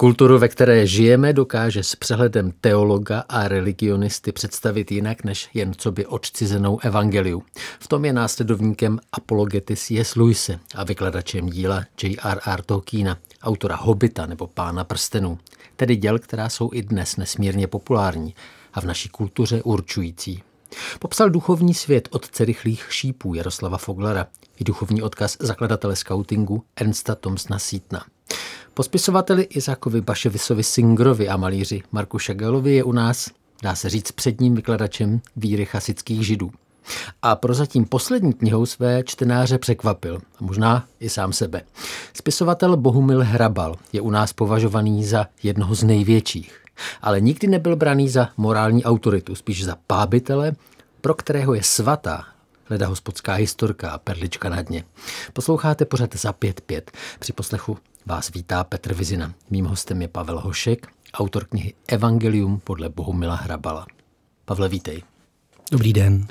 Kulturu, ve které žijeme, dokáže s přehledem teologa a religionisty představit jinak než jen co by odcizenou evangeliu. V tom je následovníkem apologety C.S. Lewise a vykladačem díla J.R.R. Tolkiena, autora Hobita nebo Pána prstenů, tedy děl, která jsou i dnes nesmírně populární a v naší kultuře určující. Popsal duchovní svět od rychlých šípů Jaroslava Foglera i duchovní odkaz zakladatele skautingu Ernsta Tomsna Sítna. Po spisovateli Izákovi Baševisovi Singrovi a malíři Marku Šagalovi je u nás, dá se říct, předním vykladačem víry chasických židů. A prozatím poslední knihou své čtenáře překvapil, a možná i sám sebe. Spisovatel Bohumil Hrabal je u nás považovaný za jednoho z největších, ale nikdy nebyl braný za morální autoritu, spíš za pábitele, pro kterého je svatá leda hospodská historka a perlička na dně. Posloucháte pořád za 5-5. Při poslechu Vás vítá Petr Vizina. Mým hostem je Pavel Hošek, autor knihy Evangelium podle Bohumila Hrabala. Pavle, vítej. Dobrý den.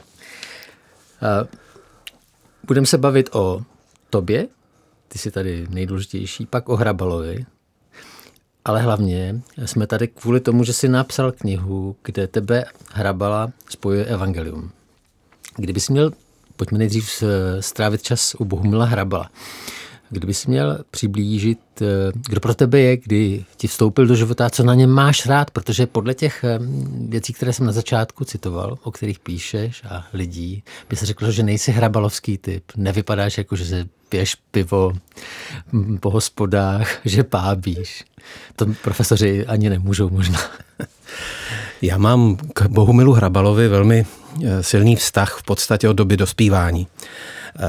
Budeme se bavit o tobě, ty jsi tady nejdůležitější, pak o Hrabalovi, ale hlavně jsme tady kvůli tomu, že jsi napsal knihu, kde tebe Hrabala spojuje Evangelium. Kdybys měl, pojďme nejdřív strávit čas u Bohumila Hrabala. Kdybys měl přiblížit, eh, kdo pro tebe je, kdy ti vstoupil do života, co na něm máš rád, protože podle těch eh, věcí, které jsem na začátku citoval, o kterých píšeš a lidí, by se řeklo, že nejsi hrabalovský typ. Nevypadáš jako, že se piješ pivo mm, po hospodách, že pábíš. To profesoři ani nemůžou možná. Já mám k Bohumilu Hrabalovi velmi eh, silný vztah v podstatě od doby dospívání.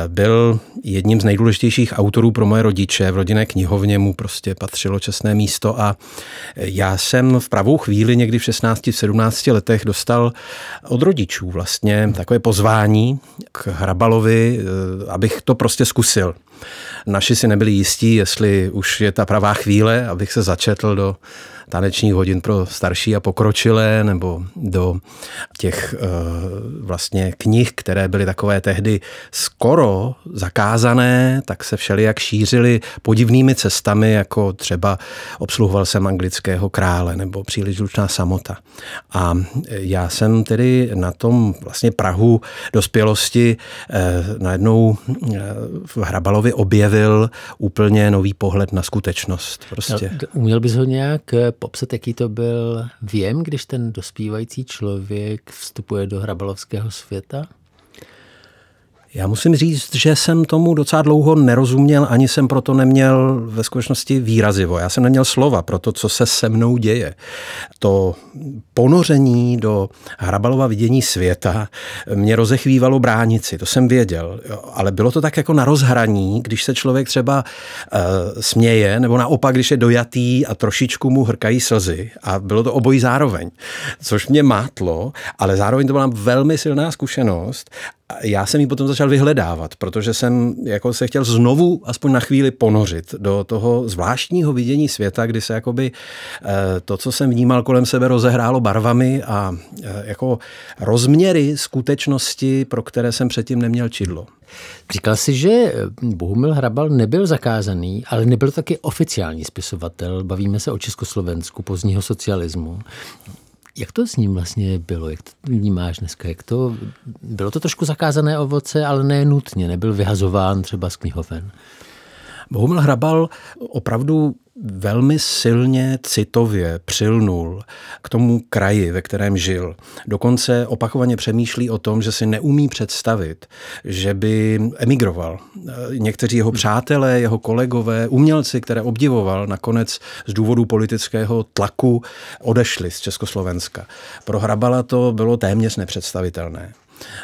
Byl jedním z nejdůležitějších autorů pro moje rodiče. V rodinné knihovně mu prostě patřilo čestné místo a já jsem v pravou chvíli někdy v 16-17 letech dostal od rodičů vlastně takové pozvání k Hrabalovi, eh, abych to prostě zkusil. Naši si nebyli jistí, jestli už je ta pravá chvíle, abych se začetl do tanečních hodin pro starší a pokročilé, nebo do těch uh, vlastně knih, které byly takové tehdy skoro zakázané, tak se všelijak šířily podivnými cestami, jako třeba obsluhoval jsem anglického krále nebo příliš zlučná samota. A já jsem tedy na tom vlastně Prahu dospělosti eh, najednou eh, v Hrabalovi objevil úplně nový pohled na skutečnost. Prostě. Uměl bys ho nějak eh, popsat, jaký to byl věm, když ten dospívající člověk vstupuje do hrabalovského světa? Já musím říct, že jsem tomu docela dlouho nerozuměl, ani jsem proto neměl ve skutečnosti výrazivo. Já jsem neměl slova pro to, co se se mnou děje. To ponoření do Hrabalova vidění světa mě rozechvívalo bránici, to jsem věděl. Ale bylo to tak jako na rozhraní, když se člověk třeba uh, směje, nebo naopak, když je dojatý a trošičku mu hrkají slzy. A bylo to obojí zároveň, což mě mátlo, ale zároveň to byla velmi silná zkušenost já jsem ji potom začal vyhledávat, protože jsem jako se chtěl znovu aspoň na chvíli ponořit do toho zvláštního vidění světa, kdy se jakoby eh, to, co jsem vnímal kolem sebe, rozehrálo barvami a eh, jako rozměry skutečnosti, pro které jsem předtím neměl čidlo. Říkal si, že Bohumil Hrabal nebyl zakázaný, ale nebyl taky oficiální spisovatel. Bavíme se o Československu pozdního socialismu. Jak to s ním vlastně bylo? Jak to vnímáš dneska? Jak to, bylo to trošku zakázané ovoce, ale ne nutně, nebyl vyhazován třeba z knihoven. Bohumil Hrabal opravdu velmi silně citově přilnul k tomu kraji, ve kterém žil. Dokonce opakovaně přemýšlí o tom, že si neumí představit, že by emigroval. Někteří jeho přátelé, jeho kolegové, umělci, které obdivoval, nakonec z důvodu politického tlaku odešli z Československa. Pro Hrabala to bylo téměř nepředstavitelné.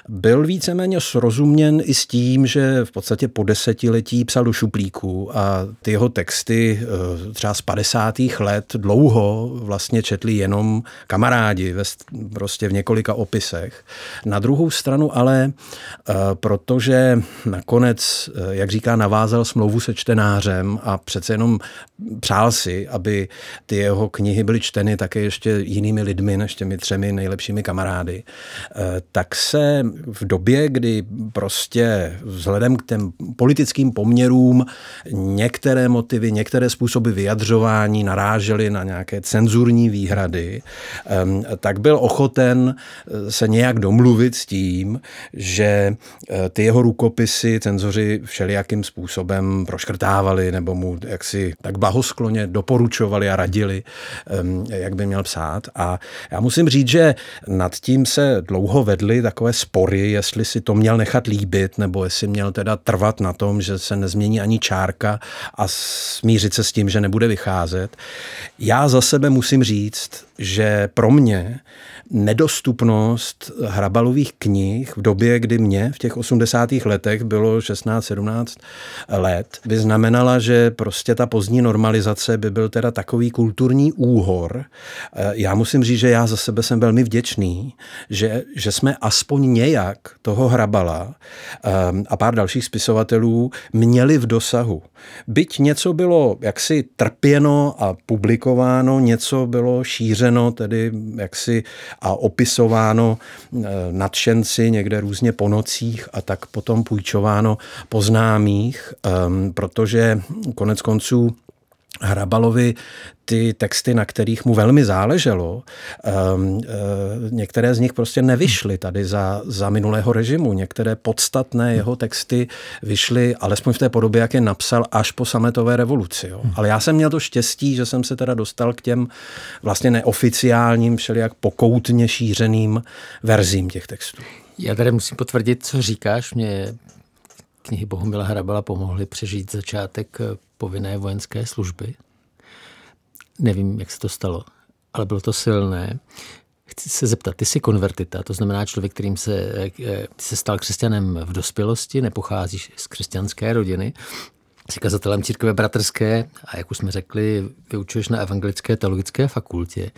Byl víceméně srozuměn i s tím, že v podstatě po desetiletí psal do šuplíku a ty jeho texty eh, třeba z 50. let dlouho vlastně četli jenom kamarádi ve, prostě v několika opisech. Na druhou stranu ale, eh, protože nakonec, eh, jak říká, navázal smlouvu se čtenářem a přece jenom přál si, aby ty jeho knihy byly čteny také ještě jinými lidmi než těmi třemi nejlepšími kamarády, tak se v době, kdy prostě vzhledem k těm politickým poměrům některé motivy, některé způsoby vyjadřování narážely na nějaké cenzurní výhrady, tak byl ochoten eh, se nějak domluvit s tím, že eh, ty jeho rukopisy cenzoři všelijakým způsobem proškrtávali nebo mu jaksi tak blahoskloně doporučovali a radili, jak by měl psát. A já musím říct, že nad tím se dlouho vedly takové spory, jestli si to měl nechat líbit, nebo jestli měl teda trvat na tom, že se nezmění ani čárka a smířit se s tím, že nebude vycházet. Já za sebe musím říct, že pro mě nedostupnost hrabalových knih v době, kdy mě v těch 80. letech bylo 16-17 let, by znamenala, že prostě ta pozdní normalizace by byl teda takový kulturní úhor. Já musím říct, že já za sebe jsem velmi vděčný, že, že jsme aspoň nějak toho hrabala um, a pár dalších spisovatelů měli v dosahu. Byť něco bylo jaksi trpěno a publikováno, něco bylo šířeno tedy jaksi a opisováno eh, nadšenci někde různě po nocích a tak potom půjčováno po známých, ehm, protože konec konců Hrabalovi ty texty, na kterých mu velmi záleželo, um, některé z nich prostě nevyšly tady za, za minulého režimu. Některé podstatné jeho texty vyšly, alespoň v té podobě, jak je napsal, až po sametové revoluci. Jo. Ale já jsem měl to štěstí, že jsem se teda dostal k těm vlastně neoficiálním, všelijak pokoutně šířeným verzím těch textů. Já tady musím potvrdit, co říkáš. Mě knihy Bohumila Hrabala pomohly přežít začátek povinné vojenské služby. Nevím, jak se to stalo, ale bylo to silné. Chci se zeptat, ty jsi konvertita, to znamená člověk, kterým se, eh, ty se stal křesťanem v dospělosti, nepocházíš z křesťanské rodiny, jsi kazatelem církve bratrské a jak už jsme řekli, vyučuješ na evangelické teologické fakultě.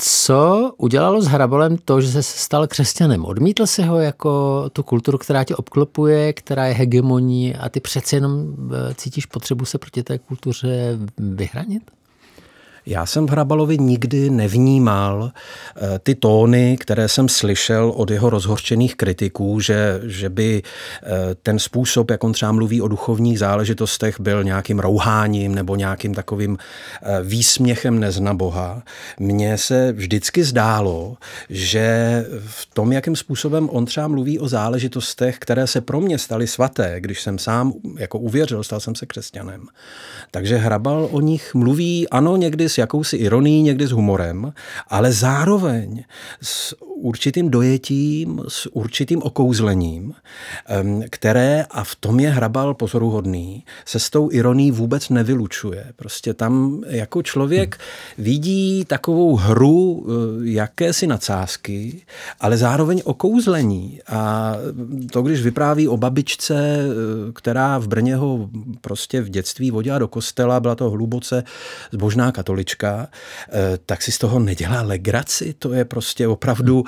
Co udělalo s Hrabolem to, že se stal křesťanem? Odmítl si ho jako tu kulturu, která tě obklopuje, která je hegemoní a ty přece jenom eh, cítíš potřebu se proti té kultuře vyhranit? Já jsem v Hrabalovi nikdy nevnímal eh, ty tóny, které jsem slyšel od jeho rozhorčených kritiků, že, že by eh, ten způsob, jak on třeba mluví o duchovních záležitostech, byl nějakým rouháním nebo nějakým takovým eh, výsměchem nezna Boha. Mně se vždycky zdálo, že v tom, jakým způsobem on třeba mluví o záležitostech, které se pro mě staly svaté, když jsem sám jako uvěřil, stal jsem se křesťanem. Takže Hrabal o nich mluví, ano, někdy s jakousi ironií, někdy s humorem, ale zároveň s určitým dojetím, s určitým okouzlením, které, a v tom je Hrabal pozoruhodný, se s tou ironií vůbec nevylučuje. Prostě tam jako člověk vidí takovou hru eh, jakési nadsázky, ale zároveň okouzlení. A to, když vypráví o babičce, eh, která v Brně ho prostě v dětství vodila do kostela, byla to hluboce zbožná katolička, eh, tak si z toho nedělá legraci. To je prostě opravdu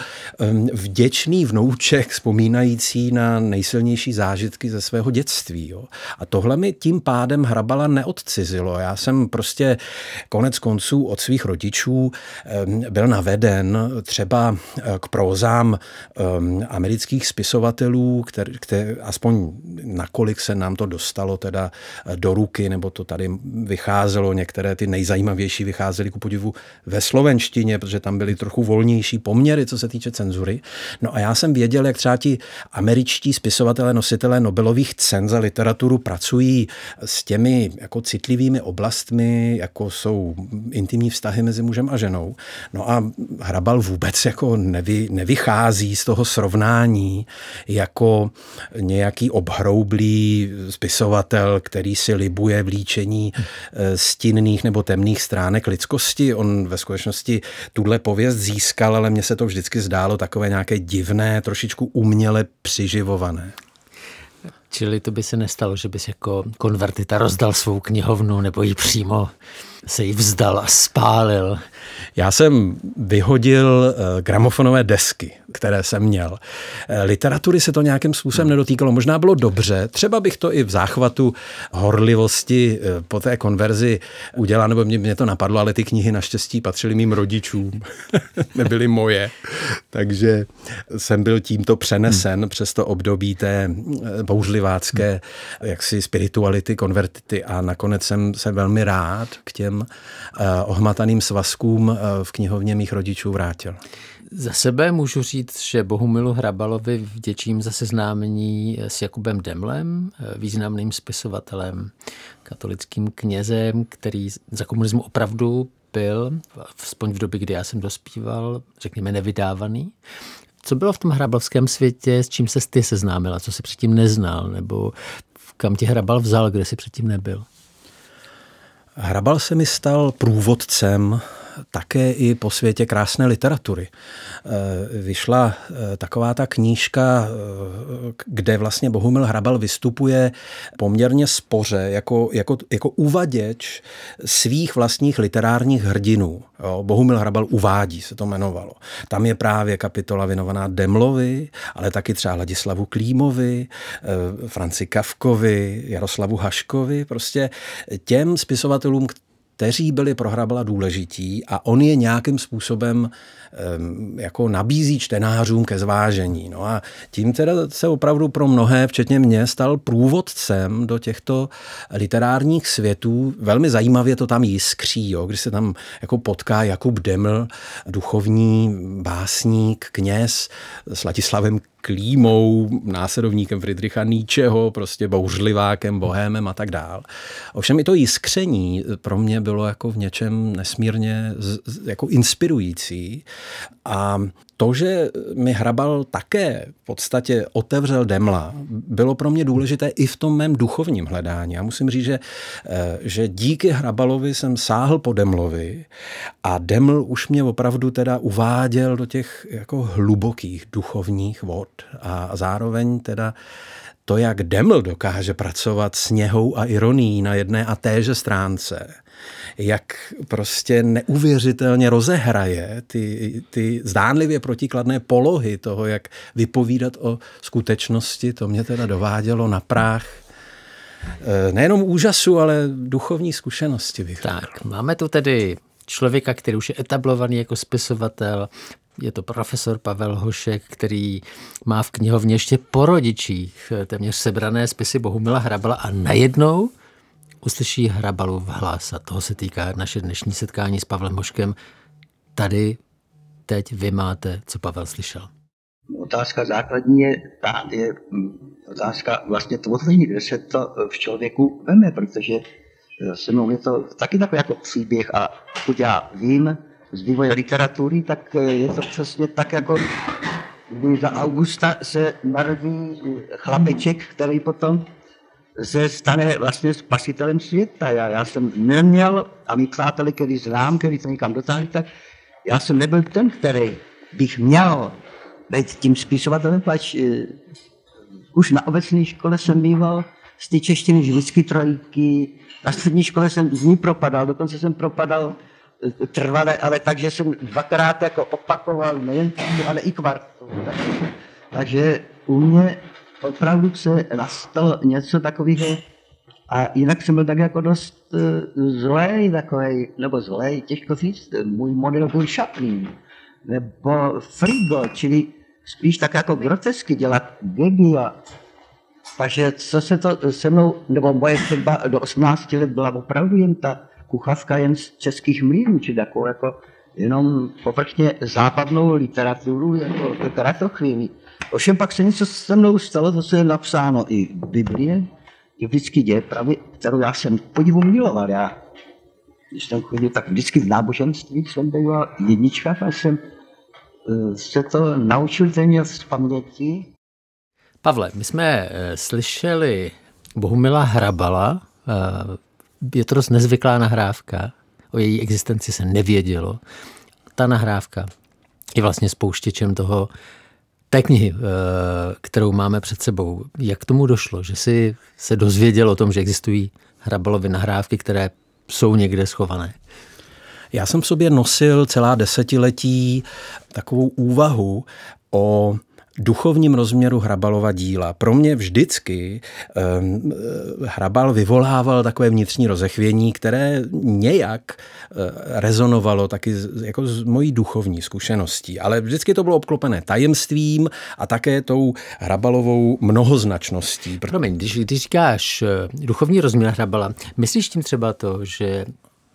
vděčný vnouček vzpomínající na nejsilnější zážitky ze svého dětství. Jo. A tohle mi tím pádem Hrabala neodcizilo. Já jsem prostě konec konců od svých rodičů byl naveden třeba eh, k prózám amerických spisovatelů, které, které, aspoň nakolik se nám to dostalo teda eh, do ruky, nebo to tady vycházelo, některé ty nejzajímavější vycházely ku podivu ve slovenštině, protože tam byly trochu volnější poměry, co se týče cenzury. No a já jsem věděl, jak třeba ti američtí spisovatelé, nositelé Nobelových cen za literaturu pracují s těmi jako citlivými oblastmi, jako jsou intimní vztahy mezi mužem a ženou. No a Hrabal vůbec jako nevy, nevychází z toho srovnání jako nějaký obhroublý spisovatel, který si libuje vlíčení eh, stinných nebo temných stránek lidskosti. On ve skutečnosti tuhle pověst získal, ale mně se to vždycky vždycky zdálo takové nějaké divné, trošičku uměle přiživované. Čili to by se nestalo, že bys jako konvertita rozdal svou knihovnu nebo ji přímo se jí vzdal a spálil. Já jsem vyhodil eh, gramofonové desky, které jsem měl. Eh, literatury se to nějakým způsobem nedotýkalo. Možná bylo dobře, třeba bych to i v záchvatu horlivosti eh, po té konverzi udělal, nebo mě, mě to napadlo, ale ty knihy naštěstí patřily mým rodičům, nebyly moje. Takže jsem byl tímto přenesen hmm. přes to období té bouřlivácké jaksi spirituality, konvertity a nakonec jsem se velmi rád k těm těm eh, ohmataným svazkům eh, v knihovně mých rodičů vrátil. Za sebe můžu říct, že Bohumilu Hrabalovi vděčím za seznámení s Jakubem Demlem, eh, významným spisovatelem, katolickým knězem, který za komunismu opravdu byl, aspoň v době, kdy já jsem dospíval, řekněme nevydávaný. Co bylo v tom hrabavském světě, s čím se ty seznámila, co si předtím neznal, nebo kam tě hrabal vzal, kde jsi předtím nebyl? Hrabal se mi stal průvodcem také i po světě krásné literatury. Eh, vyšla eh, taková ta knížka, eh, kde vlastně Bohumil Hrabal vystupuje poměrně spoře jako, jako, jako uvaděč svých vlastních literárních hrdinů. Jo, Bohumil Hrabal uvádí, se to jmenovalo. Tam je právě kapitola věnovaná Demlovi, ale taky třeba Ladislavu Klímovi, Franci Kavkovi, Jaroslavu Haškovi, prostě těm spisovatelům, kteří byli pro Hrabala důležití a on je nějakým způsobem jako nabízí čtenářům ke zvážení. No a tím teda se opravdu pro mnohé, včetně mě, stal průvodcem do těchto literárních světů. Velmi zajímavě to tam jiskří, jo, když se tam jako potká Jakub Deml, duchovní básník, kněz s Latislavem Klímou, následovníkem Friedricha Nietzscheho, prostě bouřlivákem, bohémem a tak dál. Ovšem i to jiskření pro mě bylo jako v něčem nesmírně jako inspirující a to, že mi Hrabal také v podstatě otevřel Demla, bylo pro mě důležité i v tom mém duchovním hledání. Já musím říct, že, eh, že díky Hrabalovi jsem sáhl po Demlovi a Deml už mě opravdu teda uváděl do těch jako hlubokých duchovních vod a zároveň teda to, jak Deml dokáže pracovat s něhou a ironií na jedné a téže stránce, jak prostě neuvěřitelně rozehraje ty, ty zdánlivě protikladné polohy toho, jak vypovídat o skutečnosti, to mě teda dovádělo na práh eh, nejenom úžasu, ale duchovní zkušenosti. Bych tak, máme tu tedy člověka, který už je etablovaný jako spisovatel, je to profesor Pavel Hošek, který má v knihovně ještě po rodičích téměř sebrané spisy Bohumila Hrabala a najednou uslyší Hrabalův hlas a toho se týká naše dnešní setkání s Pavlem Hoškem. Tady teď vy máte, co Pavel slyšel. Otázka základní je, ta je hm, otázka vlastně tvoření, kde se to v člověku veme, protože se mnou je to taky takový jako příběh a pokud já vím, z vývoje literatury, tak eh, je to přesně tak, jako kdy za Augusta se narodí chlapeček, který potom se stane vlastně spasitelem světa. Já, já jsem neměl, a my přáteli, který znám, který se někam dotáhli, tak já jsem nebyl ten, který bych měl být tím spisovatelem, pač uh, už na obecné škole jsem býval z té češtiny vždycky trojky, na střední škole jsem z ní propadal, dokonce jsem propadal trvalé, ale takže jsem dvakrát jako opakoval nejen ale i kvartu. Takže u mě opravdu se nastalo něco takového? A jinak jsem byl tak jako dost uh, zlej takový, nebo zlej, těžko říct, můj model byl Chaplin, nebo Frigo, čili spíš tak jako grotesky dělat gagy a takže co se to se mnou, nebo moje třeba do 18 let byla opravdu jen ta kuchařka jen z českých mlýnů, či takovou jako jenom povrchně západnou literaturu, jako chvíli. Ovšem pak se něco se mnou stalo, to, co je napsáno i v Biblie, i vždycky děje pravy, kterou já jsem podivu miloval. Já, když jsem chodil, tak vždycky v náboženství jsem byl jednička, a jsem uh, se to naučil téměř z paměti. Pavle, my jsme uh, slyšeli Bohumila Hrabala, uh, je to dost nezvyklá nahrávka, o její existenci se nevědělo. Ta nahrávka je vlastně spouštěčem toho, té knihy, eh, kterou máme před sebou. Jak k tomu došlo, že si se dozvěděl o tom, že existují hrabalovy nahrávky, které jsou někde schované? Já jsem v sobě nosil celá desetiletí takovou úvahu o duchovním rozměru Hrabalova díla. Pro mě vždycky um, Hrabal vyvolával takové vnitřní rozechvění, které nějak uh, rezonovalo taky z, jako z mojí duchovní zkušeností. Ale vždycky to bylo obklopené tajemstvím a také tou Hrabalovou mnohoznačností. Promiň, když, když říkáš uh, duchovní rozměr Hrabala, myslíš tím třeba to, že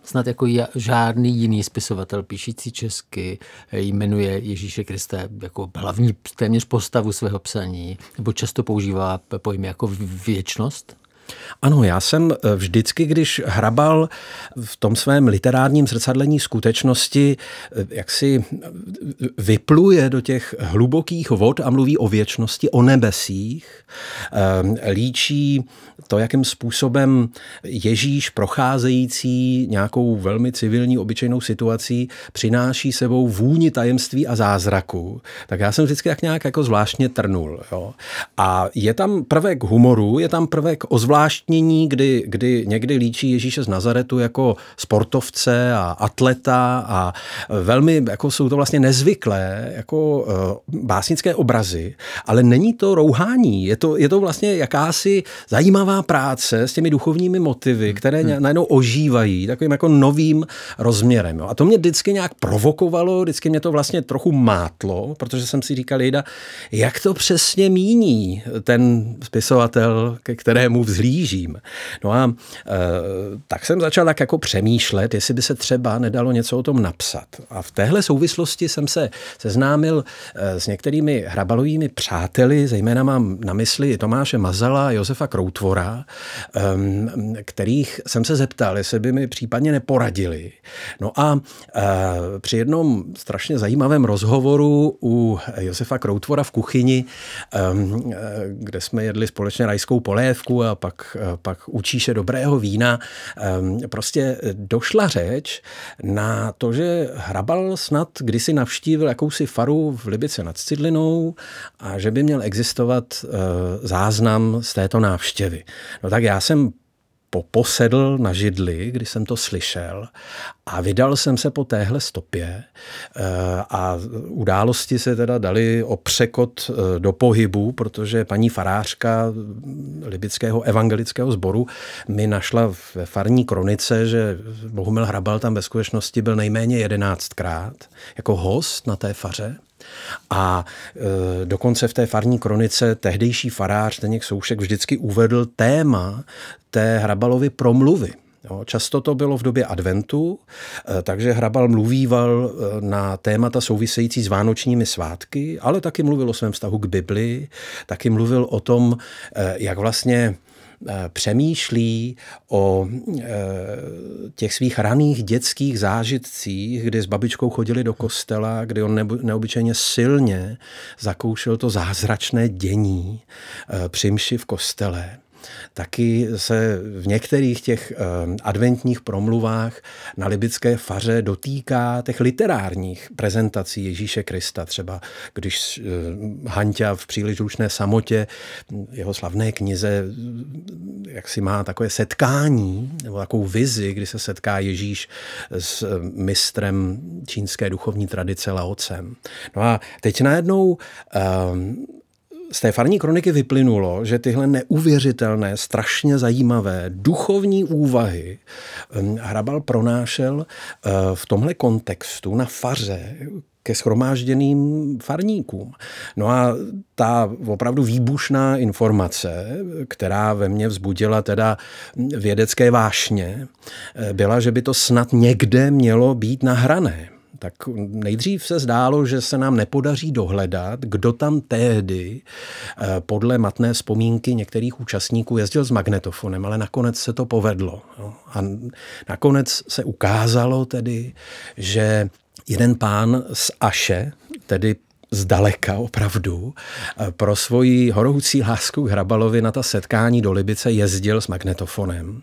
snad jako žádný jiný spisovatel píšící česky jmenuje Ježíše Krista jako hlavní téměř postavu svého psaní, nebo často používá pojmy jako věčnost? Ano, já jsem eh, vždycky, když hrabal v tom svém literárním zrcadlení skutečnosti, eh, jak si eh, vypluje do těch hlubokých vod a mluví o věčnosti, o nebesích, líčí to, jakým způsobem Ježíš procházející nějakou velmi civilní, obyčejnou situací přináší sebou vůni tajemství a zázraku, tak já jsem vždycky jak nějak jako zvláštně trnul. Jo. A je tam prvek humoru, je tam prvek ozvláštní zvláštnění, kdy, kdy někdy líčí Ježíše z Nazaretu jako sportovce a atleta a velmi jako jsou to vlastně nezvyklé jako uh, básnické obrazy, ale není to rouhání, je to, je to vlastně jakási zajímavá práce s těmi duchovními motivy, které hmm. najednou ožívají takovým jako novým rozměrem. Jo. A to mě vždycky nějak provokovalo, vždycky mě to vlastně trochu mátlo, protože jsem si říkal, jejda, jak to přesně míní ten spisovatel, ke kterému vzhlí blížím. No a e, tak jsem začal tak jako přemýšlet, jestli by se třeba nedalo něco o tom napsat. A v téhle souvislosti jsem se seznámil e, s některými hrabalovými přáteli, zejména mám na mysli Tomáše Mazala a Josefa Kroutvora, e, kterých jsem se zeptal, jestli by mi případně neporadili. No a e, při jednom strašně zajímavém rozhovoru u Josefa Kroutvora v kuchyni, e, kde jsme jedli společně rajskou polévku a pak pak, eh, pak učí se dobrého vína. Ehm, prostě došla řeč na to, že Hrabal snad kdysi navštívil jakousi faru v Libice nad Cidlinou a že by měl existovat eh, záznam z této návštěvy. No tak já jsem poposedl na židli, když jsem to slyšel a vydal jsem se po téhle stopě eh, a události se teda dali o překot eh, do pohybu, protože paní farářka Libického evangelického sboru mi našla ve farní kronice, že Bohumil Hrabal tam ve skutečnosti byl nejméně jedenáctkrát jako host na té faře a e, dokonce v té farní kronice tehdejší farář Zdeněk Soušek vždycky uvedl téma té Hrabalovy promluvy. Jo, často to bylo v době adventu, e, takže Hrabal mluvíval e, na témata související s vánočními svátky, ale taky mluvil o svém vztahu k Bibli, taky mluvil o tom, e, jak vlastně přemýšlí o eh, těch svých raných dětských zážitcích, kdy s babičkou chodili do kostela, kdy on neobyčejně silně zakoušel to zázračné dění eh, při v kostele taky se v některých těch eh, adventních promluvách na libické faře dotýká těch literárních prezentací Ježíše Krista. Třeba když eh, Hanťa v příliš ručné samotě, jeho slavné knize, jak si má takové setkání, nebo takovou vizi, kdy se setká Ježíš s mistrem čínské duchovní tradice Laocem. No a teď najednou z té farní kroniky vyplynulo, že tyhle neuvěřitelné, strašně zajímavé duchovní úvahy hm, Hrabal pronášel eh, v tomhle kontextu na faře, ke schromážděným farníkům. No a ta opravdu výbušná informace, která ve mně vzbudila teda vědecké vášně, eh, byla, že by to snad někde mělo být nahrané tak nejdřív se zdálo, že se nám nepodaří dohledat, kdo tam tehdy eh, podle matné vzpomínky některých účastníků jezdil s magnetofonem, ale nakonec se to povedlo. A nakonec se ukázalo tedy, že jeden pán z Aše, tedy zdaleka opravdu, pro svoji horoucí lásku k Hrabalovi na ta setkání do Libice jezdil s magnetofonem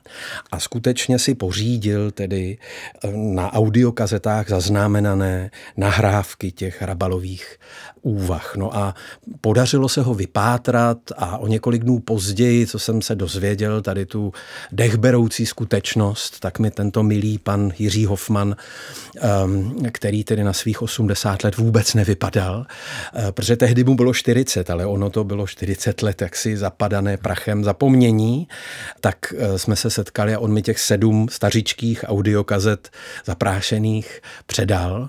a skutečně si pořídil tedy eh, na audiokazetách zaznamenané nahrávky těch Hrabalových úvah. No a podařilo se ho vypátrat a o několik dnů později, co jsem se dozvěděl, tady tu dechberoucí skutečnost, tak mi tento milý pan Jiří Hoffman, ehm, který tedy na svých 80 let vůbec nevypadal, eh, protože tehdy mu bylo 40, ale ono to bylo 40 let jaksi zapadané prachem zapomnění, tak eh, jsme se setkali a on mi těch sedm stařičkých audiokazet zaprášených předal.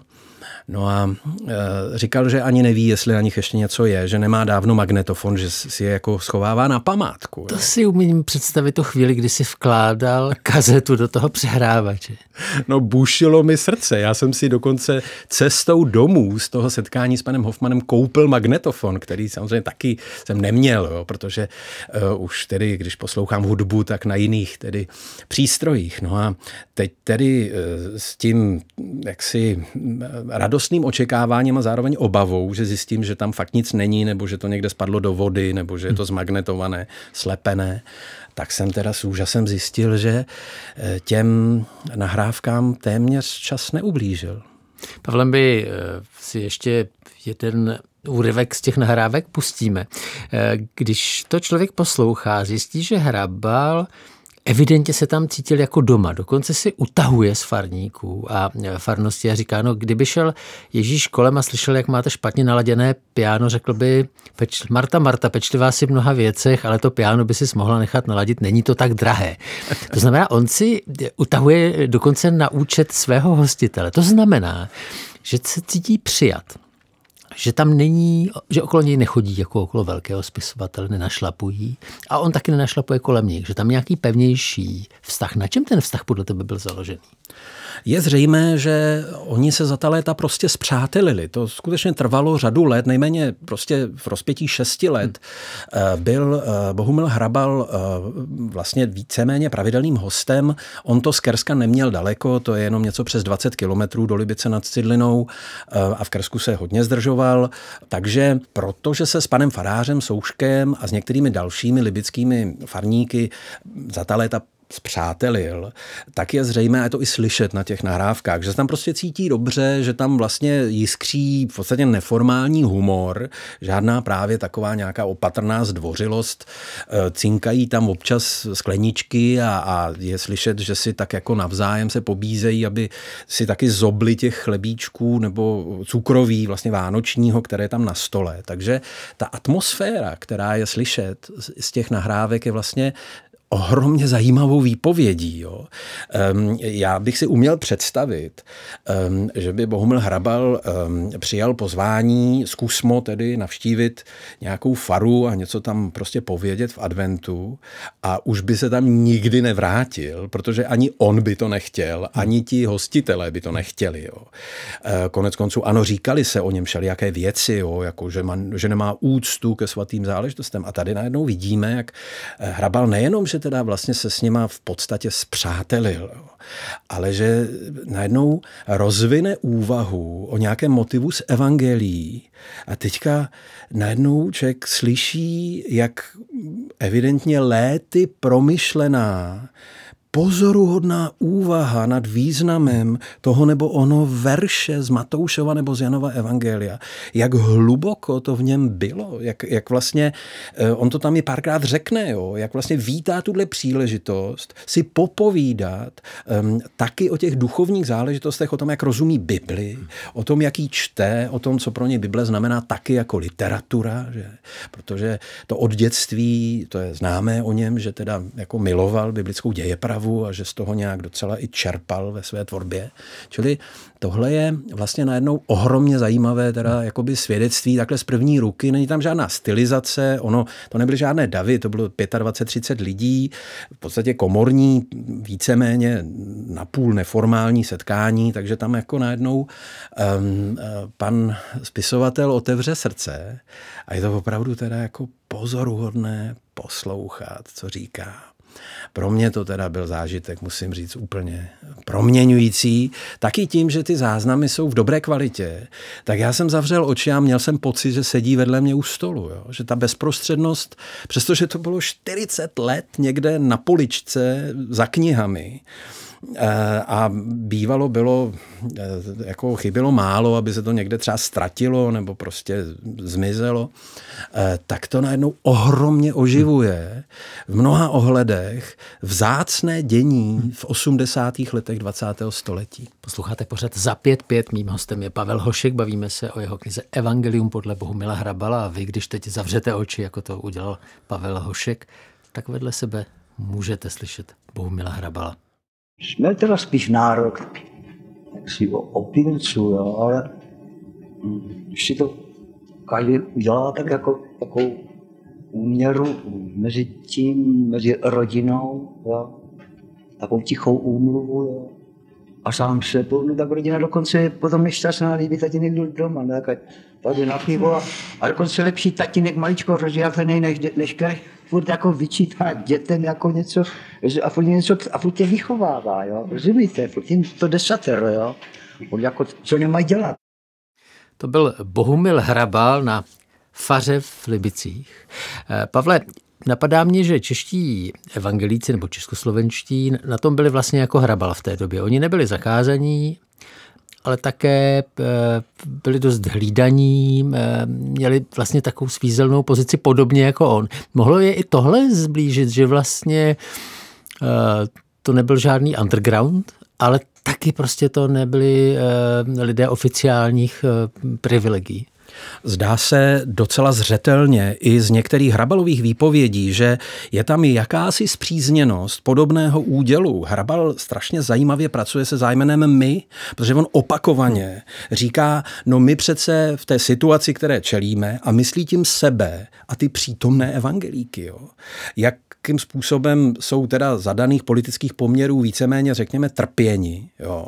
No a e, říkal, že ani neví, jestli na nich ještě něco je, že nemá dávno magnetofon, že si je jako schovává na památku. To jo. si umím představit tu chvíli, kdy si vkládal kazetu do toho přehrávače. No bušilo mi srdce. Já jsem si dokonce cestou domů z toho setkání s panem Hoffmanem koupil magnetofon, který samozřejmě taky jsem neměl, jo, protože uh, už tedy, když poslouchám hudbu, tak na jiných tedy přístrojích. No a teď tedy uh, s tím jaksi radostným očekáváním a zároveň obavou, že zjistím, že tam fakt nic není, nebo že to někde spadlo do vody, nebo že je to zmagnetované, slepené, tak jsem teda s úžasem zjistil, že eh, těm nahrávkám téměř čas neublížil. Pavlem by eh, si ještě jeden úryvek z těch nahrávek pustíme. Eh, když to člověk poslouchá, zjistí, že hrabal evidentně se tam cítil jako doma. Dokonce si utahuje z farníků a farnosti a říká, no kdyby šel Ježíš kolem a slyšel, jak máte špatně naladěné piano, řekl by, peč, Marta, Marta, pečlivá si v mnoha věcech, ale to piano by si mohla nechat naladit, není to tak drahé. To znamená, on si utahuje dokonce na účet svého hostitele. To znamená, že se cítí přijat že tam není, že okolo něj nechodí jako okolo velkého spisovatele, nenašlapují a on taky nenašlapuje kolem nich, že tam nějaký pevnější vztah. Na čem ten vztah podle tebe byl založený? Je zřejmé, že oni se za ta léta prostě zpřátelili. To skutečně trvalo řadu let, nejméně prostě v rozpětí šesti let. Hmm. Byl eh, Bohumil Hrabal eh, vlastně víceméně pravidelným hostem. On to z Kerska neměl daleko, to je jenom něco přes 20 kilometrů do Libice nad Cidlinou a v Kersku se hodně zdržoval. Takže protože se s panem farářem Souškem a s některými dalšími libickými farníky za ta léta zpřátelil, tak je zřejmé, a je to i slyšet na těch nahrávkách, že se tam prostě cítí dobře, že tam vlastně jiskří v podstatě neformální humor, žádná právě taková nějaká opatrná zdvořilost, eh, cinkají tam občas skleničky a, a je slyšet, že si tak jako navzájem se pobízejí, aby si taky zobli těch chlebíčků nebo cukroví, vlastně vánočního, které je tam na stole. Takže ta atmosféra, která je slyšet z těch nahrávek, je vlastně ohromně zajímavou výpovědí. Jo. Um, já bych si uměl představit, um, že by Bohumil Hrabal um, přijal pozvání z Kusmo, tedy navštívit nějakou faru a něco tam prostě povědět v adventu a už by se tam nikdy nevrátil, protože ani on by to nechtěl, ani ti hostitelé by to nechtěli. Jo. Uh, konec konců, ano, říkali se o něm všelijaké věci, jo, jako že, má, že nemá úctu ke svatým záležitostem. A tady najednou vidíme, jak Hrabal nejenom, že teda vlastně se s nima v podstatě zpřátelil, ale že najednou rozvine úvahu o nějakém motivu z evangelií a teďka najednou člověk slyší, jak evidentně léty promyšlená pozoruhodná úvaha nad významem toho nebo ono verše z Matoušova nebo z Janova Evangelia. Jak hluboko to v něm bylo, jak, jak vlastně, eh, on to tam i párkrát řekne, jo, jak vlastně vítá tuhle příležitost si popovídat um, taky o těch duchovních záležitostech, o tom, jak rozumí Bibli, o tom, jaký čte, o tom, co pro ně Bible znamená taky jako literatura, že? protože to od dětství, to je známé o něm, že teda jako miloval biblickou dějepravu, stavu a že z toho nějak docela i čerpal ve své tvorbě. Čili tohle je vlastně najednou ohromně zajímavé teda jakoby svědectví takhle z první ruky. Není tam žádná stylizace, ono, to nebyly žádné davy, to bylo 25-30 lidí, v podstatě komorní, víceméně napůl neformální setkání, takže tam jako najednou um, pan spisovatel otevře srdce a je to opravdu teda jako pozoruhodné poslouchat, co říká. Pro mě to teda byl zážitek, musím říct, úplně proměňující. Taky tím, že ty záznamy jsou v dobré kvalitě, tak já jsem zavřel oči a měl jsem pocit, že sedí vedle mě u stolu. Jo? Že ta bezprostřednost, přestože to bylo 40 let někde na poličce za knihami, a bývalo bylo, eh, jako chybilo málo, aby se to někde třeba ztratilo nebo prostě zmizelo, eh, tak to najednou ohromně oživuje v mnoha ohledech vzácné dění v 80. letech 20. století. Posloucháte pořád za pět pět. Mým hostem je Pavel Hošek. Bavíme se o jeho knize Evangelium podle Bohumila Hrabala a vy, když teď zavřete oči, jako to udělal Pavel Hošek, tak vedle sebe můžete slyšet Bohumila Hrabala. Jsme teda spíš národ. Si opilců, jo, ale když si to každý udělá tak jako takovou úměru mezi tím, mezi rodinou, jo, takovou tichou úmluvu, jo, a sám se, no tak rodina dokonce je potom nešťastná, kdyby tatínek byl doma, ne, tak tady na pivo a, a dokonce lepší tatínek maličko rozjafený, než, než furt jako vyčítá dětem jako něco, a furt něco, a furt tě vychovává, jo, rozumíte, furt jim to desatero, jo, on jako, co nemají dělat. To byl Bohumil Hrabal na faře v Libicích. Eh, Pavle, Napadá mě, že čeští evangelíci nebo českoslovenští na tom byli vlastně jako hrabal v té době. Oni nebyli zakázaní, ale také eh, byli dost hlídaní, eh, měli vlastně takovou svízelnou pozici podobně jako on. Mohlo je i tohle zblížit, že vlastně eh, to nebyl žádný underground, ale taky prostě to nebyli lidé oficiálních privilegií. Zdá se docela zřetelně i z některých hrabalových výpovědí, že je tam jakási zpřízněnost podobného údělu. Hrabal strašně zajímavě pracuje se zájmenem my, protože on opakovaně říká, no my přece v té situaci, které čelíme, a myslí tím sebe a ty přítomné evangelíky. Jo. Jak jakým způsobem jsou teda za daných politických poměrů víceméně, řekněme, trpěni. Jo.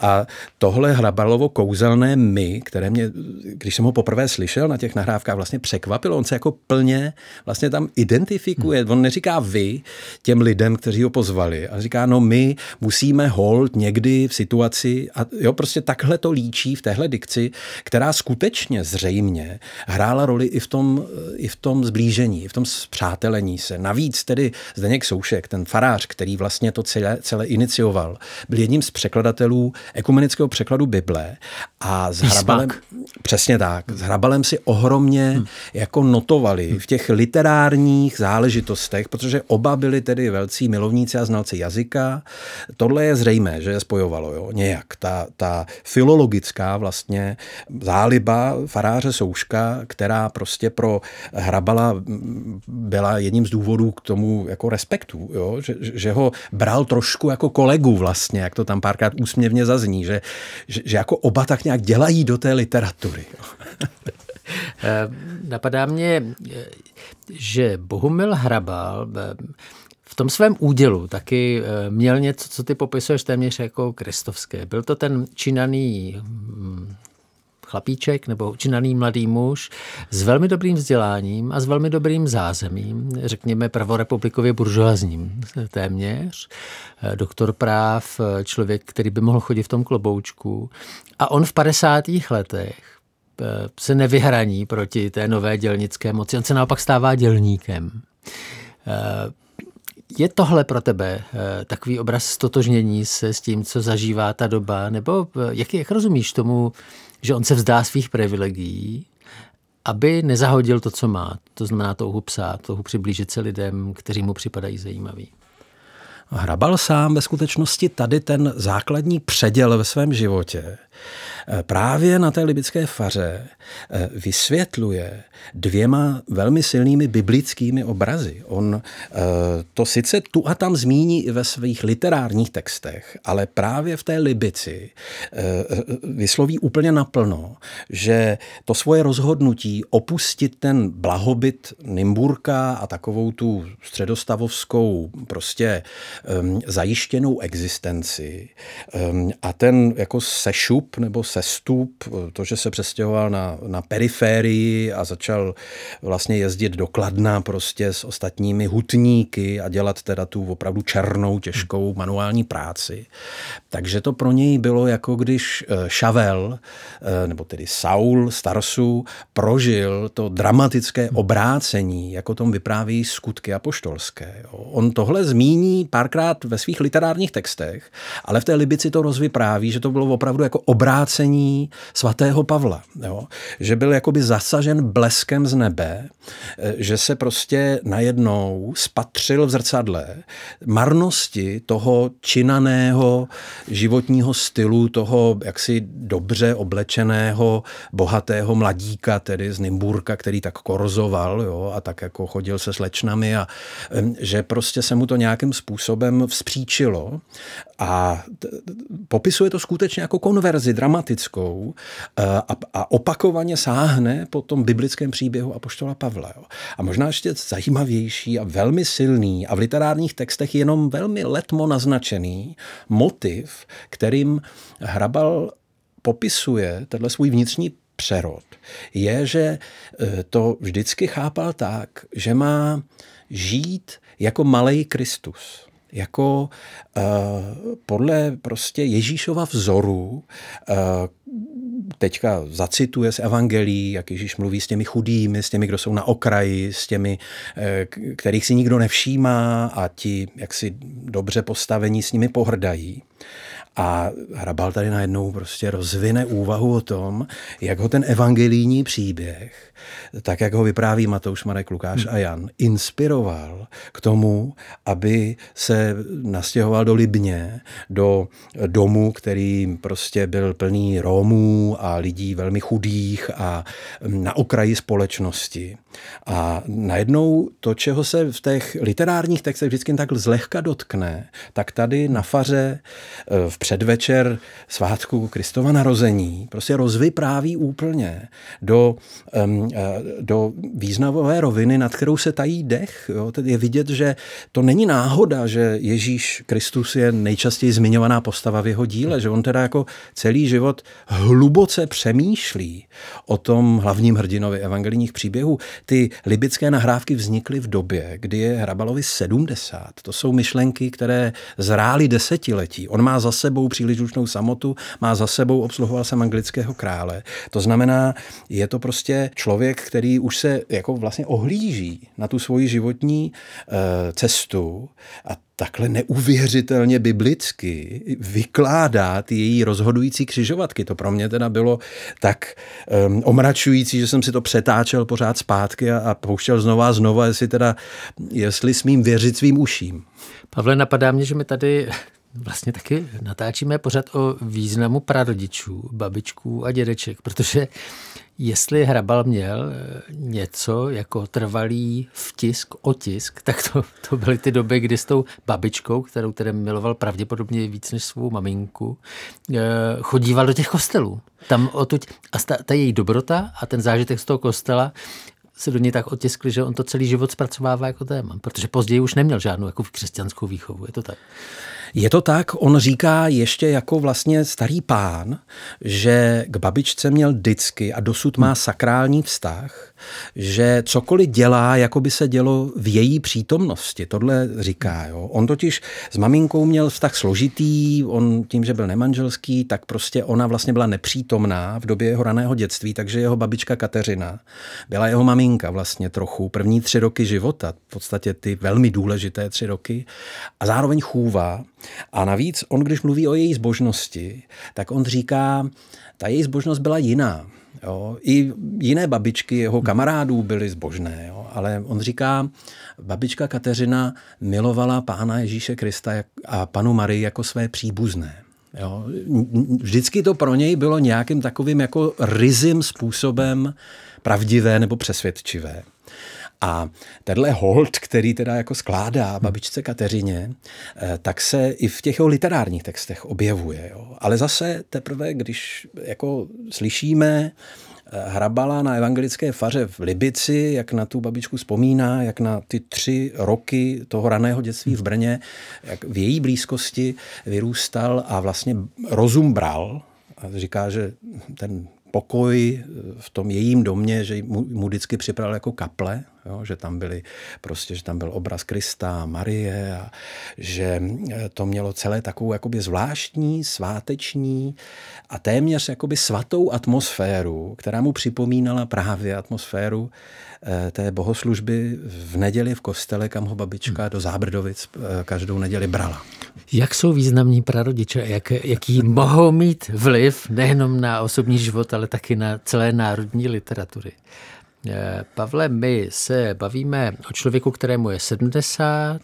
A tohle Hrabalovo kouzelné my, které mě, když jsem ho poprvé slyšel na těch nahrávkách, vlastně překvapilo. On se jako plně vlastně tam identifikuje. On neříká vy těm lidem, kteří ho pozvali, a říká, no my musíme hold někdy v situaci, a jo, prostě takhle to líčí v téhle dikci, která skutečně zřejmě hrála roli i v tom, i v tom zblížení, i v tom zpřátelení se. Navíc tedy Zdeněk Soušek, ten farář, který vlastně to celé, celé inicioval, byl jedním z překladatelů ekumenického překladu Bible a s Hrabalem, přesně tak, s Hrabalem si ohromně hmm. jako notovali hmm. v těch literárních záležitostech, protože oba byli tedy velcí milovníci a znalci jazyka. Tohle je zřejmé, že je spojovalo jo, nějak. Ta, ta filologická vlastně záliba faráře Souška, která prostě pro Hrabala byla jedním z důvodů k tomu, jako respektu, jo? Že, že ho bral trošku jako kolegu vlastně, jak to tam párkrát úsměvně zazní, že, že, že jako oba tak nějak dělají do té literatury. Eh, napadá mě, že Bohumil Hrabal eh, v tom svém údělu taky eh, měl něco, co ty popisuješ téměř jako kristovské. Byl to ten činaný hm, chlapíček nebo učinaný mladý muž s velmi dobrým vzděláním a s velmi dobrým zázemím, řekněme prvorepublikově buržoazním téměř, doktor práv, člověk, který by mohl chodit v tom kloboučku. A on v 50. letech eh, se nevyhraní proti té nové dělnické moci, on se naopak stává dělníkem. Eh, je tohle pro tebe eh, takový obraz stotožnění se s tím, co zažívá ta doba? Nebo jak, jak rozumíš tomu, že on se vzdá svých privilegií, aby nezahodil to, co má. To znamená touhu psát, touhu přiblížit se lidem, kteří mu připadají zajímaví. Hrabal sám ve skutečnosti tady ten základní předěl ve svém životě Eh, právě na té libické faře eh, vysvětluje dvěma velmi silnými biblickými obrazy. On eh, to sice tu a tam zmíní i ve svých literárních textech, ale právě v té Libici vysloví úplně naplno, že to svoje rozhodnutí opustit ten blahobyt Nymburka a takovou tu středostavovskou prostě um, zajištěnou existenci um, a ten jako sešup nebo sestup, to, že se přestěhoval na, na periférii a začal vlastně jezdit do Kladna prostě s ostatními hutníky a dělat teda tu opravdu černou, těžkou manuální práci. Takže to pro něj bylo jako když Šavel, nebo tedy Saul Starsu, prožil to dramatické obrácení, jako tom vypráví skutky apoštolské. On tohle zmíní párkrát ve svých literárních textech, ale v té Libici to rozvypráví, že to bylo opravdu jako obrácení svatého Pavla. Jo? Že byl jakoby zasažen bleskem z nebe, eh, že se prostě najednou spatřil v zrcadle marnosti toho činaného životního stylu, toho jaksi dobře oblečeného, bohatého mladíka, tedy z Nymburka, který tak korzoval jo, a tak jako chodil se slečnami a že prostě se mu to nějakým způsobem vzpříčilo a popisuje to skutečně jako konverzi dramatickou eh, a, opakovaně sáhne po tom biblickém příběhu Apoštola Pavla. A možná ještě zajímavější a velmi silný a v literárních textech jenom velmi letmo naznačený motiv, kterým Hrabal popisuje tenhle svůj vnitřní přerod, je, že eh, to vždycky chápal tak, že má žít jako malý Kristus jako uh, podle prostě Ježíšova vzoru, uh, teďka zacituje z evangelií, jak Ježíš mluví s těmi chudými, s těmi, kdo jsou na okraji, s těmi, uh, kterých si nikdo nevšímá a ti, jak si dobře postavení, s nimi pohrdají. A Hrabal tady najednou prostě rozvine úvahu o tom, jak ho ten evangelijní příběh, tak jak ho vypráví Matouš, Marek, Lukáš a Jan, inspiroval k tomu, aby se nastěhoval do Libně, do domu, který prostě byl plný Rómů a lidí velmi chudých a na okraji společnosti. A najednou to, čeho se v těch literárních textech vždycky tak zlehka dotkne, tak tady na faře eh, v předvečer svátku Kristova narození prostě rozvypráví úplně do, do významové roviny, nad kterou se tají dech. Jo? Tedy je vidět, že to není náhoda, že Ježíš Kristus je nejčastěji zmiňovaná postava v jeho díle, že on teda jako celý život hluboce přemýšlí o tom hlavním hrdinovi evangelijních příběhů. Ty libické nahrávky vznikly v době, kdy je Hrabalovi 70. To jsou myšlenky, které zrály desetiletí. On má za sebou příliš dušnou samotu, má za sebou, obsluhoval jsem anglického krále. To znamená, je to prostě člověk, který už se jako vlastně ohlíží na tu svoji životní uh, cestu a takhle neuvěřitelně biblicky vykládá ty její rozhodující křižovatky. To pro mě teda bylo tak um, omračující, že jsem si to přetáčel pořád zpátky a, a pouštěl znova a znova, jestli teda, jestli smím věřit svým uším. Pavle, napadá mě, že my tady vlastně taky natáčíme pořád o významu prarodičů, babičků a dědeček, protože jestli Hrabal měl eh, něco jako trvalý vtisk, otisk, tak to, to byly ty doby, kdy s tou babičkou, kterou tedy miloval pravděpodobně víc než svou maminku, eh, chodíval do těch kostelů. Tam otuď, a ta, ta její dobrota a ten zážitek z toho kostela se do něj tak otiskli, že on to celý život zpracovává jako téma, protože později už neměl žádnou jako křesťanskou výchovu, je to tak. Je to tak, on říká ještě jako vlastně starý pán, že k babičce měl vždycky a dosud má sakrální vztah, že cokoliv dělá, jako by se dělo v její přítomnosti. Tohle říká. Jo. On totiž s maminkou měl vztah složitý, on tím, že byl nemanželský, tak prostě ona vlastně byla nepřítomná v době jeho raného dětství, takže jeho babička Kateřina byla jeho maminka vlastně trochu první tři roky života, v podstatě ty velmi důležité tři roky a zároveň chůva. A navíc on, když mluví o její zbožnosti, tak on říká, ta její zbožnost byla jiná. Jo. I jiné babičky jeho kamarádů byly zbožné, jo. ale on říká, babička Kateřina milovala pána Ježíše Krista a panu Marii jako své příbuzné. Jo. Vždycky to pro něj bylo nějakým takovým jako rizím způsobem pravdivé nebo přesvědčivé. A tenhle hold, který teda jako skládá babičce Kateřině, eh, tak se i v těch jeho literárních textech objevuje. Jo. Ale zase teprve, když jako slyšíme eh, Hrabala na evangelické faře v Libici, jak na tu babičku vzpomíná, jak na ty tři roky toho raného dětství v Brně, jak v její blízkosti vyrůstal a vlastně rozum bral, A říká, že ten pokoj v tom jejím domě, že mu, mu vždycky připravil jako kaple, jo, že tam byly prostě, že tam byl obraz Krista, Marie a že eh, to mělo celé takovou jakoby zvláštní, sváteční a téměř jakoby svatou atmosféru, která mu připomínala právě atmosféru eh, té bohoslužby v neděli v kostele, kam ho babička do Zábrdovic eh, každou neděli brala. Jak jsou významní prarodiče? Jak, jaký mohou mít vliv nejenom na osobní život, ale taky na celé národní literatury? Eh, Pavle, my se bavíme o člověku, kterému je 70,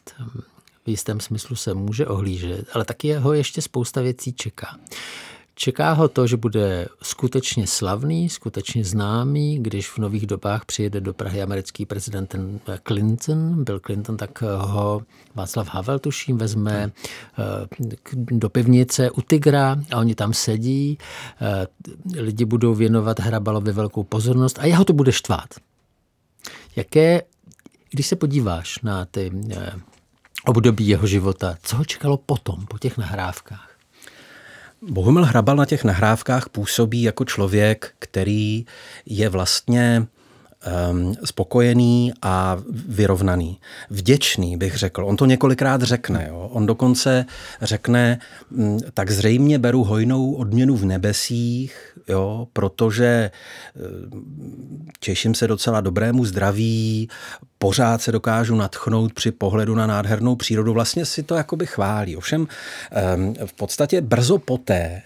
v jistém smyslu se může ohlížet, ale taky ho ještě spousta věcí čeká. Čeká ho to, že bude skutečně slavný, skutečně známý, když v nových dobách přijede do Prahy americký prezident Clinton, Bill Clinton, tak ho Václav Havel, tuším, vezme eh, do pivnice u Tigra a oni tam sedí. Eh, lidi budou věnovat Hrabalovi velkou pozornost a jeho to bude štvát. Jaké, když se podíváš na ty eh, období jeho života, co ho čekalo potom, po těch nahrávkách? Bohumil Hrabal na těch nahrávkách působí jako člověk, který je vlastně um, spokojený a vyrovnaný. Vděčný, bych řekl. On to několikrát řekne. Jo? On dokonce řekne, mm, tak zřejmě beru hojnou odměnu v nebesích, jo? protože těším se docela dobrému zdraví, pořád se dokážu natchnout při pohledu na nádhernou přírodu. Vlastně si to jakoby chválí. Ovšem v podstatě brzo poté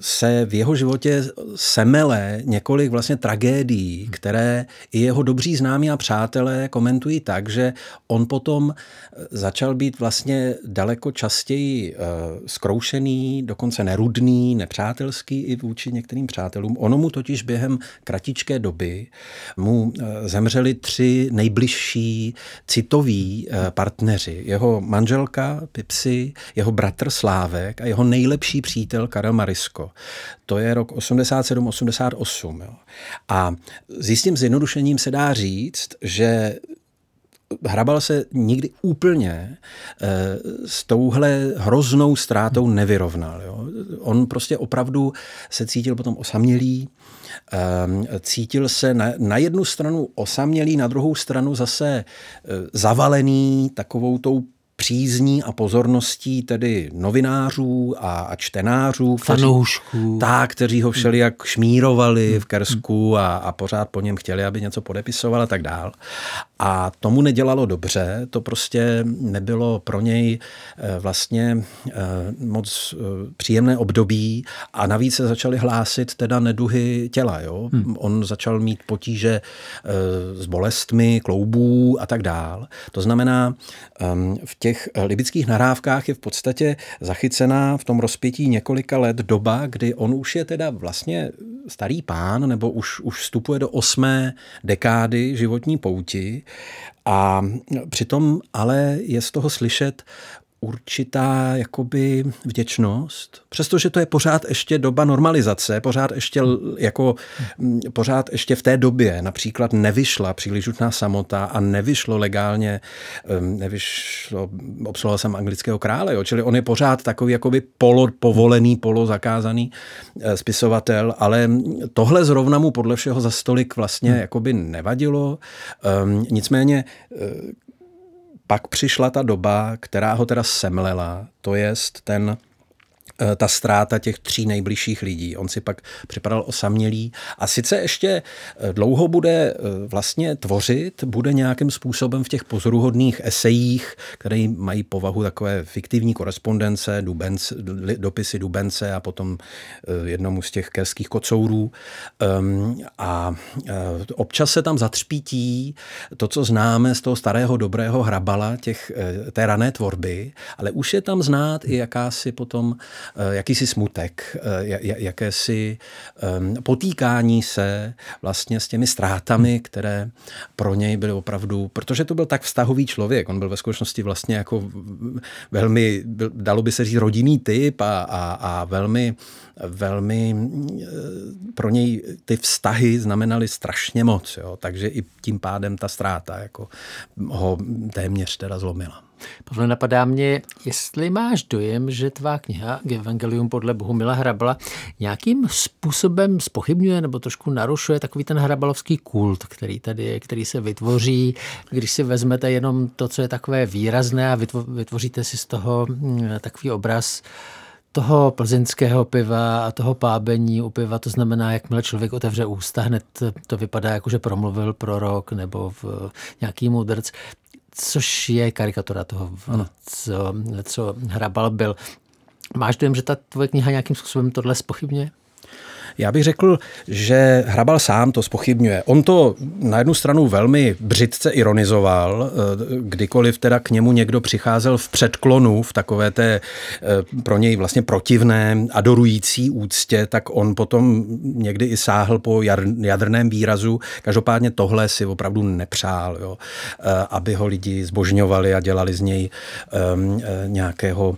se v jeho životě semele několik vlastně tragédií, které i jeho dobří známí a přátelé komentují tak, že on potom začal být vlastně daleko častěji uh, zkroušený, dokonce nerudný, nepřátelský i vůči některým přátelům. Ono mu totiž během kratičké doby mu uh, zemřeli tři nejbližší citoví partneři. Jeho manželka Pipsy, jeho bratr Slávek a jeho nejlepší přítel Karel Marisko. To je rok 87-88. A s jistým zjednodušením se dá říct, že Hrabal se nikdy úplně e, s touhle hroznou ztrátou nevyrovnal. Jo. On prostě opravdu se cítil potom osamělý, e, cítil se na, na jednu stranu osamělý, na druhou stranu zase e, zavalený takovou tou přízní a pozorností tedy novinářů a, a čtenářů. Kteří, Fanoušků. Tak, kteří ho všelijak šmírovali v Kersku a, a pořád po něm chtěli, aby něco podepisoval a tak dál. A tomu nedělalo dobře, to prostě nebylo pro něj eh, vlastně eh, moc eh, příjemné období a navíc se začaly hlásit teda neduhy těla. Jo? Hmm. On začal mít potíže s bolestmi kloubů a tak dál. To znamená, ehm, v těch libických narávkách je v podstatě zachycená v tom rozpětí několika let doba, kdy on už je teda vlastně starý pán, nebo už, už vstupuje do osmé dekády životní pouti a přitom ale je z toho slyšet určitá jakoby vděčnost, přestože to je pořád ještě doba normalizace, pořád ještě jako pořád ještě v té době například nevyšla příliš žutná samota a nevyšlo legálně, nevyšlo, obsluhoval jsem anglického krále, jo, čili on je pořád takový jakoby polo povolený, polo zakázaný eh, spisovatel, ale tohle zrovna mu podle všeho za stolik vlastně hmm. jakoby nevadilo. Um, nicméně eh, pak přišla ta doba, která ho teda semlela, to jest ten ta ztráta těch tří nejbližších lidí. On si pak připadal osamělý a sice ještě eh, dlouho bude eh, vlastně tvořit, bude nějakým způsobem v těch pozoruhodných esejích, které mají povahu takové fiktivní korespondence, dubence, dopisy Dubence a potom jednomu z těch kerských kocourů. Ehm, a občas se tam zatřpítí to, co známe z toho starého dobrého hrabala, těch, té rané tvorby, ale už je tam znát i jakási potom Eh, jakýsi smutek, eh, jakési ehm, potýkání se vlastně s těmi ztrátami, které pro něj byly opravdu, protože to byl tak vztahový člověk, on byl ve skutečnosti vlastně jako velmi, dalo by se říct, rodinný typ a, a, a velmi, velmi eh, pro něj ty vztahy znamenaly strašně moc, jo? takže i tím pádem ta ztráta jako ho téměř teda zlomila. Pavle, napadá mě, jestli máš dojem, že tvá kniha Evangelium podle Bohumila Hrabala nějakým způsobem spochybňuje nebo trošku narušuje takový ten hrabalovský kult, který tady je, který se vytvoří, když si vezmete jenom to, co je takové výrazné a vytvoříte si z toho hm, takový obraz toho plzeňského piva a toho pábení u piva, to znamená, jakmile člověk otevře ústa, hned to vypadá jako, že promluvil prorok nebo v nějaký mudrc, což je karikatura toho, co, co Hrabal byl. Máš dojem, že ta tvoje kniha nějakým způsobem tohle spochybně? Já bych řekl, že Hrabal sám to spochybňuje. On to na jednu stranu velmi břitce ironizoval, eh, kdykoliv teda k němu někdo přicházel v předklonu, v takové té eh, pro něj vlastně protivné, adorující úctě, tak on potom někdy i sáhl po jadrném výrazu. Každopádně tohle si opravdu nepřál, jo, eh, aby ho lidi zbožňovali a dělali z něj um, nějakého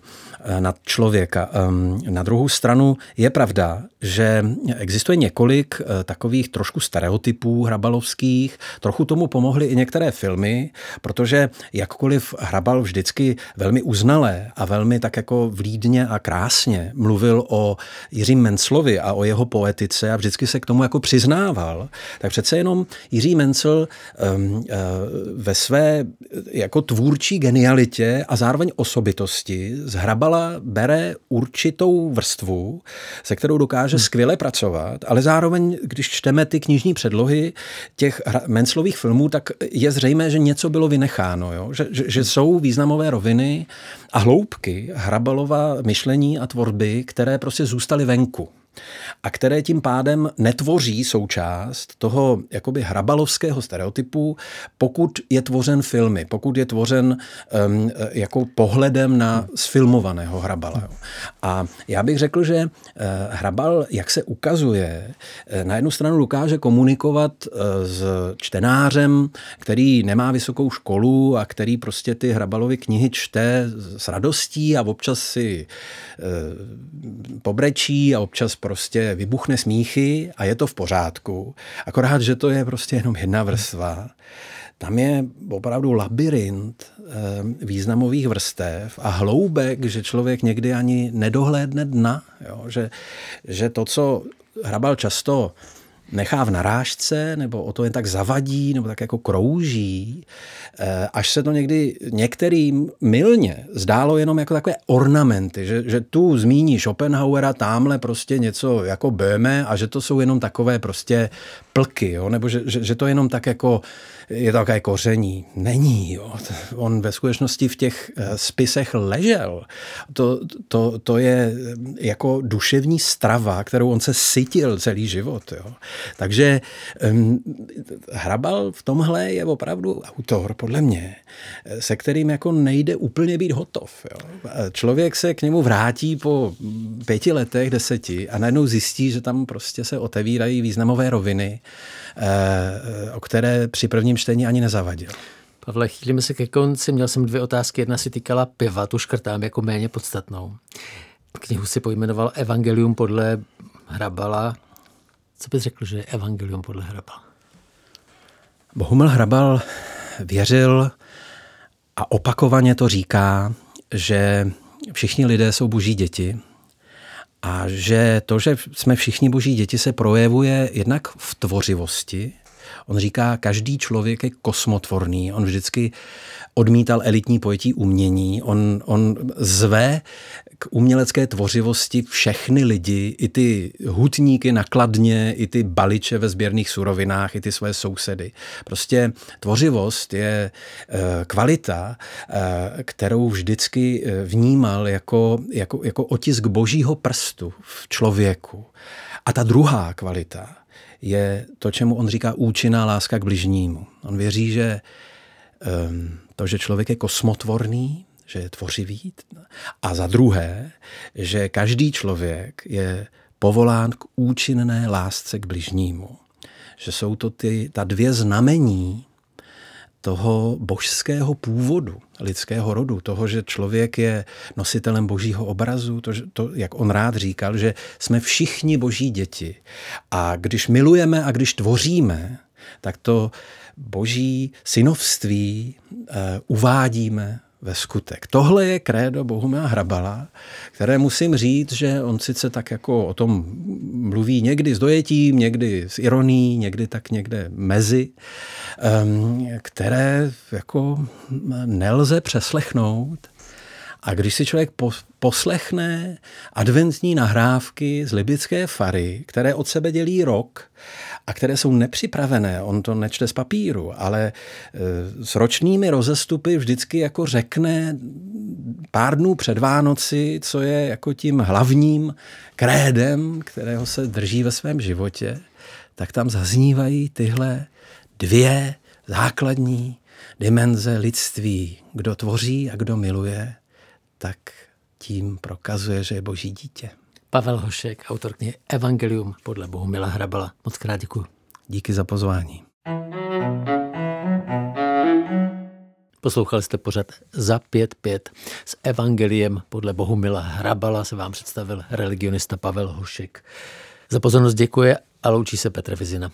nad člověka. Ehm, na druhou stranu je pravda, že existuje několik eh, takových trošku stereotypů hrabalovských. Trochu tomu pomohly i některé filmy, protože jakkoliv Hrabal vždycky velmi uznalé a velmi tak jako vlídně a krásně mluvil o Jiřím Menclovi a o jeho poetice a vždycky se k tomu jako přiznával, tak přece jenom Jiří Mencel um, ve své jako tvůrčí genialitě a zároveň osobitosti z Hrabal Gabala bere určitou vrstvu, se kterou dokáže hmm. skvěle pracovat, ale zároveň, když čteme ty knižní předlohy těch Menclových filmů, tak je zřejmé, že něco bylo vynecháno, jo? Že, že, že jsou významové roviny a hloubky Hrabalova myšlení a tvorby, které prostě zůstaly venku a které tím pádem netvoří součást toho jakoby hrabalovského stereotypu, pokud je tvořen filmy, pokud je tvořen um, jako pohledem na sfilmovaného hrabala. A já bych řekl, že uh, hrabal, jak se ukazuje, uh, na jednu stranu dokáže komunikovat s čtenářem, který nemá vysokou školu a který prostě ty hrabalovy knihy čte s radostí a občas si pobrečí a občas prostě vybuchne smíchy a je to v pořádku. Akorát, že to je prostě jenom jedna vrstva. Tam je opravdu labirint eh, významových vrstev a hloubek, že člověk někdy ani nedohlédne dna. Jo? Že, že to, co Hrabal často nechá v narážce, nebo o to jen tak zavadí, nebo tak jako krouží, eh, až se to někdy některým milně zdálo jenom jako takové ornamenty, že, že tu zmíní Schopenhauera, tamhle prostě něco jako Böhme a že to jsou jenom takové prostě plky, jo? nebo že, že, že to jenom tak jako je to také koření. Není. Jo. On ve skutečnosti v těch eh, spisech ležel. To, to, to je eh, jako duševní strava, kterou on se sytil celý život. Jo. Takže um, Hrabal v tomhle je opravdu autor, podle mě, eh, se kterým jako nejde úplně být hotov. Jo. Člověk se k němu vrátí po pěti letech, deseti a najednou zjistí, že tam prostě se otevírají významové roviny o které při prvním čtení ani nezavadil. Pavle, chýlíme se ke konci. Měl jsem dvě otázky. Jedna si týkala piva, tu škrtám jako méně podstatnou. Knihu si pojmenoval Evangelium podle Hrabala. Co bys řekl, že je Evangelium podle Hrabala? Bohumil Hrabal věřil a opakovaně to říká, že všichni lidé jsou boží děti a že to, že jsme všichni boží děti, se projevuje jednak v tvořivosti. On říká, každý člověk je kosmotvorný. On vždycky odmítal elitní pojetí umění. On, on zve k umělecké tvořivosti všechny lidi, i ty hutníky nakladně, i ty baliče ve sběrných surovinách, i ty své sousedy. Prostě tvořivost je eh, kvalita, eh, kterou vždycky eh, vnímal jako, jako, jako otisk božího prstu v člověku. A ta druhá kvalita je to, čemu on říká účinná láska k bližnímu. On věří, že um, to, že člověk je kosmotvorný, že je tvořivý. A za druhé, že každý člověk je povolán k účinné lásce k bližnímu. Že jsou to ty, ta dvě znamení toho božského původu, lidského rodu, toho, že člověk je nositelem božího obrazu, to, to, jak on rád říkal, že jsme všichni boží děti. A když milujeme a když tvoříme, tak to boží synovství uh, uvádíme ve skutek. Tohle je krédo Bohumila Hrabala, které musím říct, že on sice tak jako o tom mluví někdy s dojetím, někdy s ironí, někdy tak někde mezi, které jako nelze přeslechnout. A když si člověk poslechne adventní nahrávky z libické fary, které od sebe dělí rok a které jsou nepřipravené, on to nečte z papíru, ale e, s ročními rozestupy vždycky jako řekne pár dnů před Vánoci, co je jako tím hlavním krédem, kterého se drží ve svém životě, tak tam zaznívají tyhle dvě základní dimenze lidství, kdo tvoří a kdo miluje, tak tím prokazuje, že je boží dítě. Pavel Hošek, autor knihy Evangelium podle Bohumila Hrabala. Moc krát děkuji. Díky za pozvání. Poslouchali jste pořad za 5.5 s Evangeliem podle Bohumila Hrabala se vám představil religionista Pavel Hošek. Za pozornost děkuje a loučí se Petr Vizina.